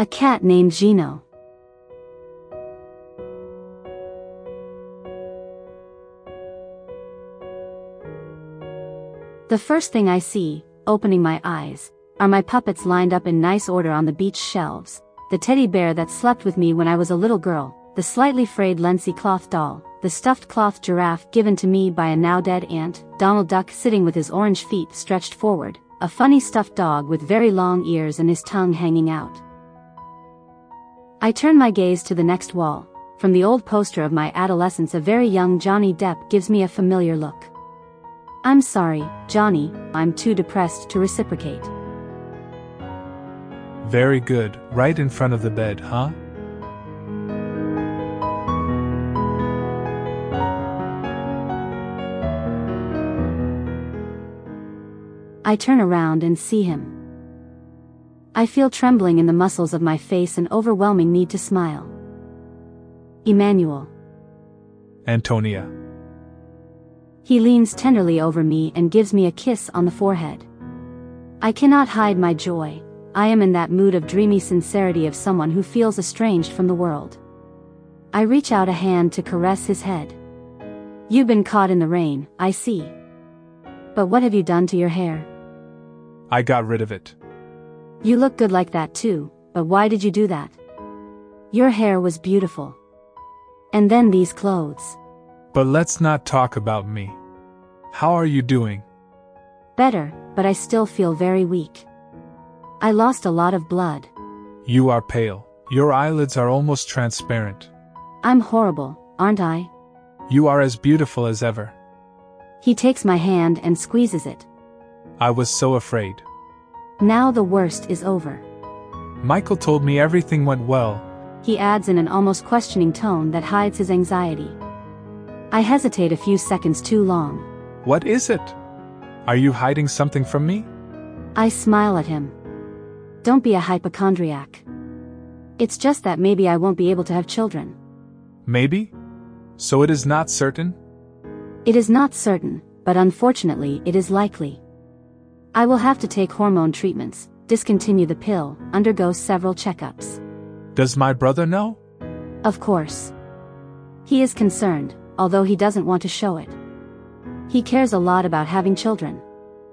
A cat named Gino. The first thing I see, opening my eyes, are my puppets lined up in nice order on the beech shelves, the teddy bear that slept with me when I was a little girl, the slightly frayed Lenci cloth doll, the stuffed cloth giraffe given to me by a now dead aunt, Donald Duck sitting with his orange feet stretched forward, a funny stuffed dog with very long ears and his tongue hanging out. I turn my gaze to the next wall. From the old poster of my adolescence a very young Johnny Depp gives me a familiar look. I'm sorry, Johnny, I'm too depressed to reciprocate. Very good, right in front of the bed, huh? I turn around and see him. I feel trembling in the muscles of my face and overwhelming need to smile. Emmanuel. Antonia. He leans tenderly over me and gives me a kiss on the forehead. I cannot hide my joy, I am in that mood of dreamy sincerity of someone who feels estranged from the world. I reach out a hand to caress his head. You've been caught in the rain, I see. But what have you done to your hair? I got rid of it. You look good like that too, but why did you do that? Your hair was beautiful. And then these clothes. But let's not talk about me. How are you doing? Better, but I still feel very weak. I lost a lot of blood. You are pale. Your eyelids are almost transparent. I'm horrible, aren't I? You are as beautiful as ever. He takes my hand and squeezes it. I was so afraid. Now the worst is over. Michael told me everything went well. He adds in an almost questioning tone that hides his anxiety. I hesitate a few seconds too long. What is it? Are you hiding something from me? I smile at him. Don't be a hypochondriac. It's just that maybe I won't be able to have children. Maybe? So it is not certain? It is not certain, but unfortunately it is likely. I will have to take hormone treatments, discontinue the pill, undergo several checkups. Does my brother know? Of course. He is concerned, although he doesn't want to show it. He cares a lot about having children.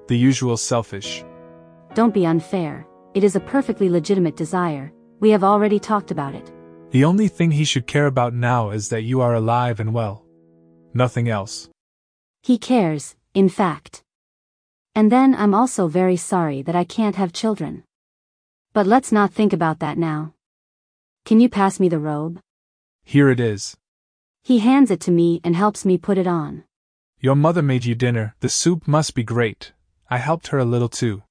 The usual selfish. Don't be unfair, it is a perfectly legitimate desire, we have already talked about it. The only thing he should care about now is that you are alive and well. Nothing else. He cares, in fact. And then I'm also very sorry that I can't have children. But let's not think about that now. Can you pass me the robe? Here it is. He hands it to me and helps me put it on. Your mother made you dinner, the soup must be great. I helped her a little too.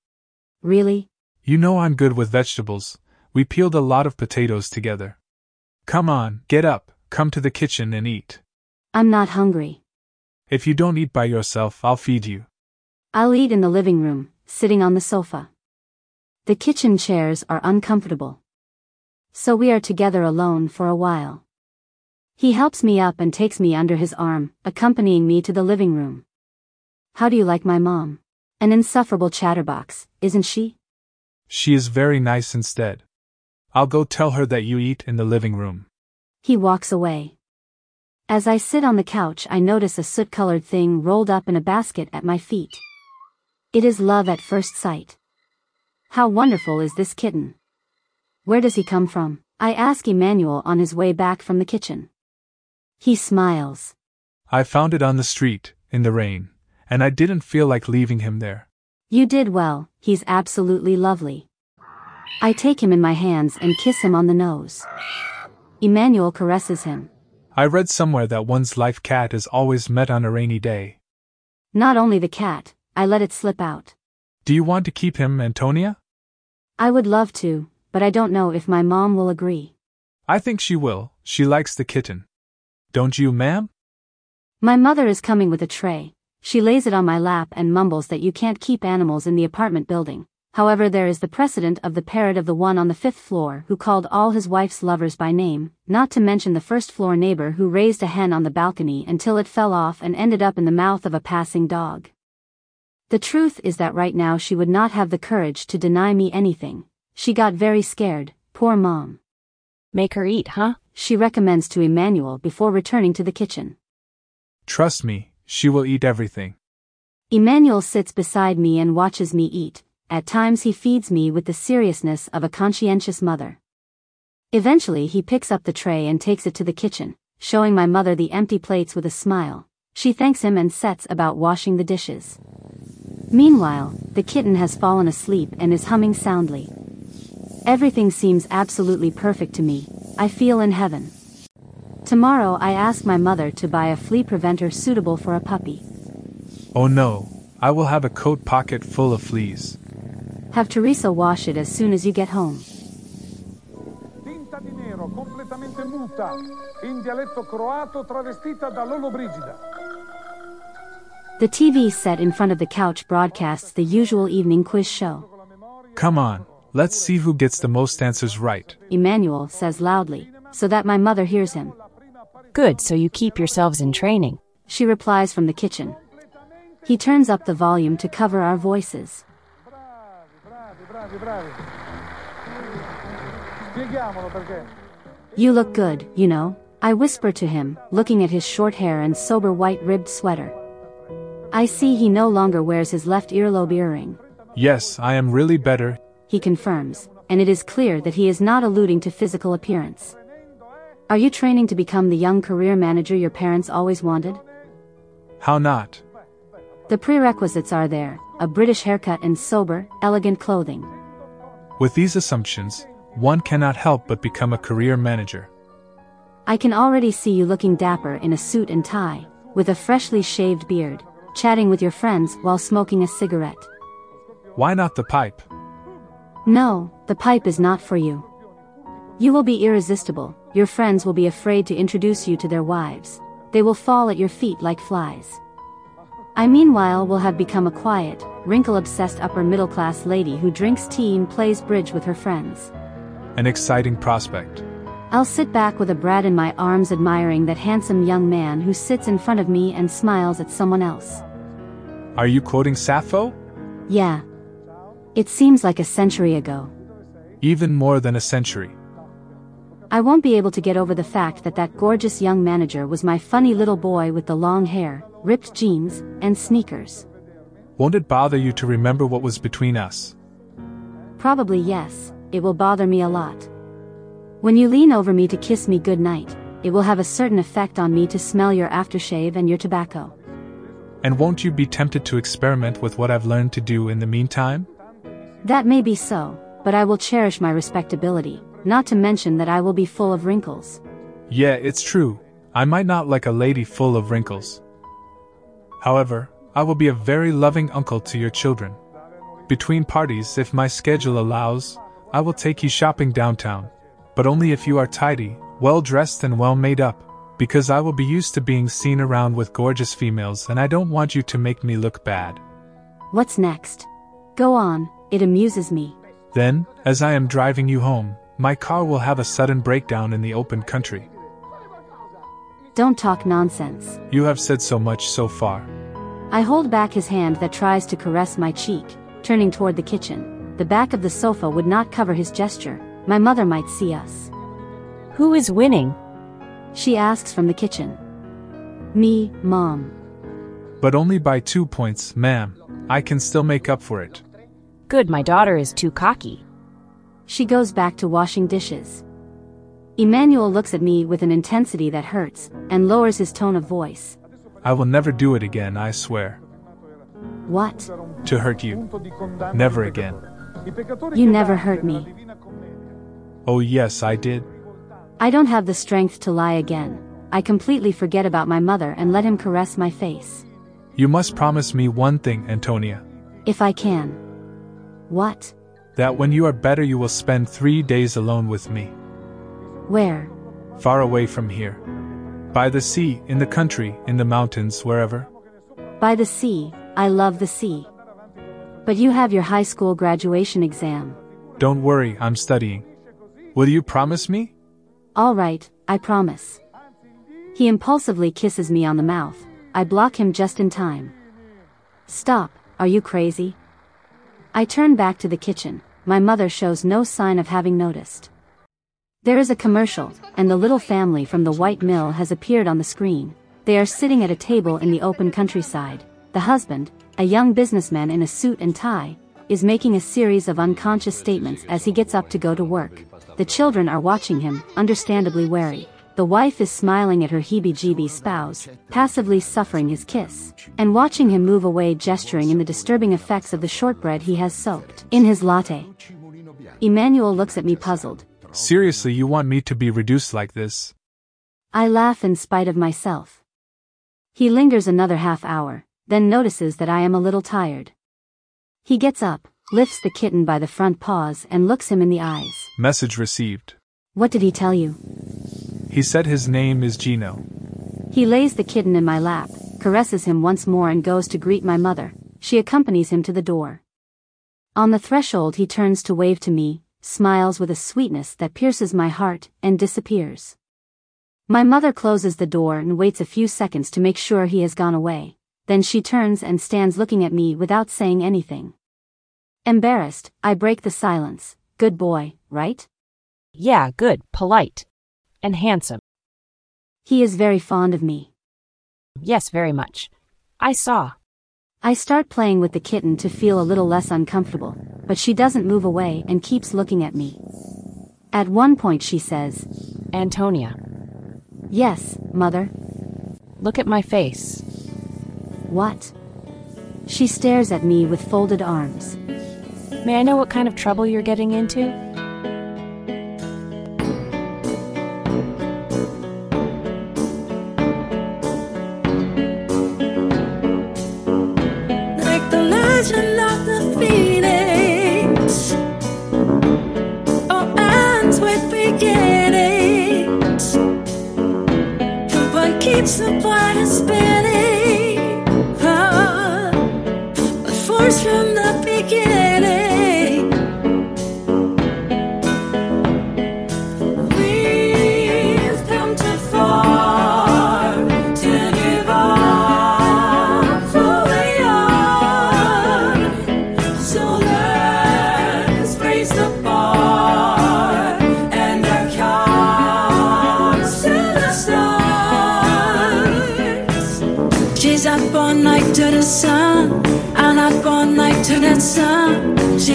Really? You know I'm good with vegetables. We peeled a lot of potatoes together. Come on, get up, come to the kitchen and eat. I'm not hungry. If you don't eat by yourself, I'll feed you. I'll eat in the living room, sitting on the sofa. The kitchen chairs are uncomfortable. So we are together alone for a while. He helps me up and takes me under his arm, accompanying me to the living room. How do you like my mom? An insufferable chatterbox, isn't she? She is very nice instead. I'll go tell her that you eat in the living room. He walks away. As I sit on the couch, I notice a soot colored thing rolled up in a basket at my feet. It is love at first sight. How wonderful is this kitten? Where does he come from? I ask Emmanuel on his way back from the kitchen. He smiles. I found it on the street, in the rain, and I didn't feel like leaving him there. You did well, he's absolutely lovely. I take him in my hands and kiss him on the nose. Emmanuel caresses him. I read somewhere that one's life cat is always met on a rainy day. Not only the cat, I let it slip out. Do you want to keep him, Antonia? I would love to, but I don't know if my mom will agree. I think she will, she likes the kitten. Don't you, ma'am? My mother is coming with a tray. She lays it on my lap and mumbles that you can't keep animals in the apartment building. However, there is the precedent of the parrot of the one on the fifth floor who called all his wife's lovers by name, not to mention the first floor neighbor who raised a hen on the balcony until it fell off and ended up in the mouth of a passing dog. The truth is that right now she would not have the courage to deny me anything. She got very scared, Poor mom. Make her eat, huh? She recommends to Emmanuel before returning to the kitchen. Trust me, she will eat everything. Emmanuel sits beside me and watches me eat. At times he feeds me with the seriousness of a conscientious mother. Eventually he picks up the tray and takes it to the kitchen, showing my mother the empty plates with a smile. She thanks him and sets about washing the dishes. Meanwhile, the kitten has fallen asleep and is humming soundly. Everything seems absolutely perfect to me, I feel in heaven. Tomorrow I ask my mother to buy a flea preventer suitable for a puppy. Oh no, I will have a coat pocket full of fleas. Have Teresa wash it as soon as you get home. Tinta di nero, completamente muta, in dialetto croato travestita da Lollobrigida. The TV set in front of the couch broadcasts the usual evening quiz show. Come on, let's see who gets the most answers right. Emmanuel says loudly, so that my mother hears him. Good, so you keep yourselves in training. She replies from the kitchen. He turns up the volume to cover our voices. You look good, you know, I whisper to him, looking at his short hair and sober white ribbed sweater. I see he no longer wears his left earlobe earring. Yes, I am really better. He confirms, and it is clear that he is not alluding to physical appearance. Are you training to become the young career manager your parents always wanted? How not? The prerequisites are there a British haircut and sober, elegant clothing. With these assumptions, one cannot help but become a career manager. I can already see you looking dapper in a suit and tie, with a freshly shaved beard, chatting with your friends while smoking a cigarette. Why not the pipe? No, the pipe is not for you. You will be irresistible, your friends will be afraid to introduce you to their wives. They will fall at your feet like flies. I meanwhile will have become a quiet, wrinkle-obsessed upper-middle class lady who drinks tea and plays bridge with her friends. An exciting prospect. I'll sit back with a brat in my arms admiring that handsome young man who sits in front of me and smiles at someone else. Are you quoting Sappho? Yeah. It seems like a century ago. Even more than a century. I won't be able to get over the fact that that gorgeous young manager was my funny little boy with the long hair, ripped jeans, and sneakers. Won't it bother you to remember what was between us? Probably yes, it will bother me a lot. When you lean over me to kiss me goodnight, it will have a certain effect on me to smell your aftershave and your tobacco. And won't you be tempted to experiment with what I've learned to do in the meantime? That may be so, but I will cherish my respectability, not to mention that I will be full of wrinkles. Yeah, it's true. I might not like a lady full of wrinkles. However, I will be a very loving uncle to your children. Between parties, if my schedule allows, I will take you shopping downtown. But only if you are tidy, well dressed, and well made up, because I will be used to being seen around with gorgeous females and I don't want you to make me look bad. What's next? Go on, it amuses me. Then, as I am driving you home, my car will have a sudden breakdown in the open country. Don't talk nonsense. You have said so much so far. I hold back his hand that tries to caress my cheek, turning toward the kitchen. The back of the sofa would not cover his gesture. My mother might see us. Who is winning? She asks from the kitchen. Me, Mom. But only by two points, ma'am. I can still make up for it. Good, my daughter is too cocky. She goes back to washing dishes. Emmanuel looks at me with an intensity that hurts, and lowers his tone of voice. I will never do it again, I swear. What? To hurt you. Punto di condanna Never again. peccatori. I peccatori You never hurt me. Oh, yes, I did. I don't have the strength to lie again. I completely forget about my mother and let him caress my face. You must promise me one thing, Antonia. If I can. What? That when you are better, you will spend three days alone with me. Where? Far away from here. By the sea, in the country, in the mountains, wherever. By the sea, I love the sea. But you have your high school graduation exam. Don't worry, I'm studying. Will you promise me? All right, I promise. He impulsively kisses me on the mouth. I block him just in time. Stop, are you crazy? I turn back to the kitchen. My mother shows no sign of having noticed. There is a commercial, and the little family from the White Mill has appeared on the screen. They are sitting at a table in the open countryside. The husband, a young businessman in a suit and tie, is making a series of unconscious statements as he gets up to go to work. The children are watching him, understandably wary. The wife is smiling at her heebie-jeebie spouse, passively suffering his kiss, and watching him move away gesturing in the disturbing effects of the shortbread he has soaked in his latte. Emmanuel looks at me puzzled. Seriously, you want me to be reduced like this? I laugh in spite of myself. He lingers another half hour, then notices that I am a little tired. He gets up, lifts the kitten by the front paws and looks him in the eyes. Message received. What did he tell you? He said his name is Gino. He lays the kitten in my lap, caresses him once more and goes to greet my mother. She accompanies him to the door. On the threshold he turns to wave to me, smiles with a sweetness that pierces my heart, and disappears. My mother closes the door and waits a few seconds to make sure he has gone away. Then she turns and stands looking at me without saying anything. Embarrassed, I break the silence. Good boy, right? Yeah, good, polite, and handsome. He is very fond of me. Yes, very much. I saw. I start playing with the kitten to feel a little less uncomfortable, but she doesn't move away and keeps looking at me. At one point she says, Antonia, Yes, mother. look at my face. What? She stares at me with folded arms. May I know what kind of trouble you're getting into? like the of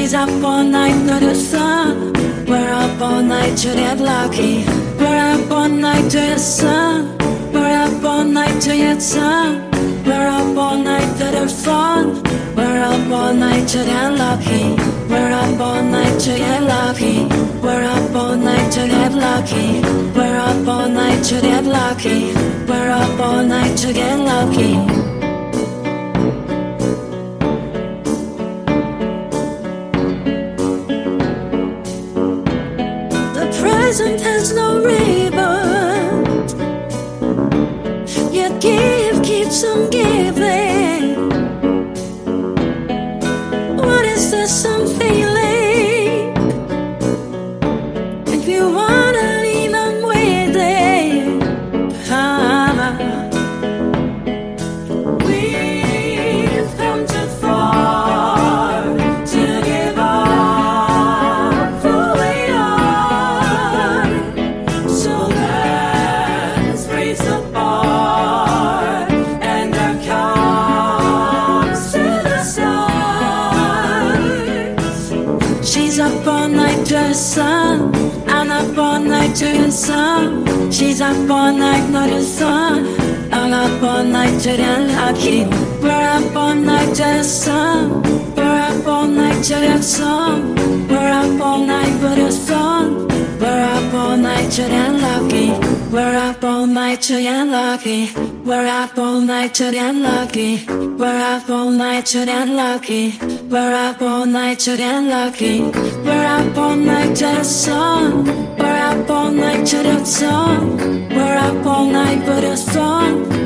She's up all night to the sun. We're up all night to get lucky. We're up all night to the sun. We're up all night to get sun. We're up all night to the fun. We're up all night to get lucky. We're up all night to get lucky. We're up all night to get lucky. We're up all night to get lucky. We're up all night to get lucky. Is Up all night to the sun, and up all night to the sun. She's up all night to the sun, and up all night to the lucky. We're up all night to the sun. We're up all night to the sun. We're up all night for the sun. We're up all night to get lucky. We're up all night to get lucky. We're up all night to get lucky. We're up all night to get lucky. We're up all night to get lucky. We're up all night to the sun. We're up all night to the sun. We're up all night for the sun.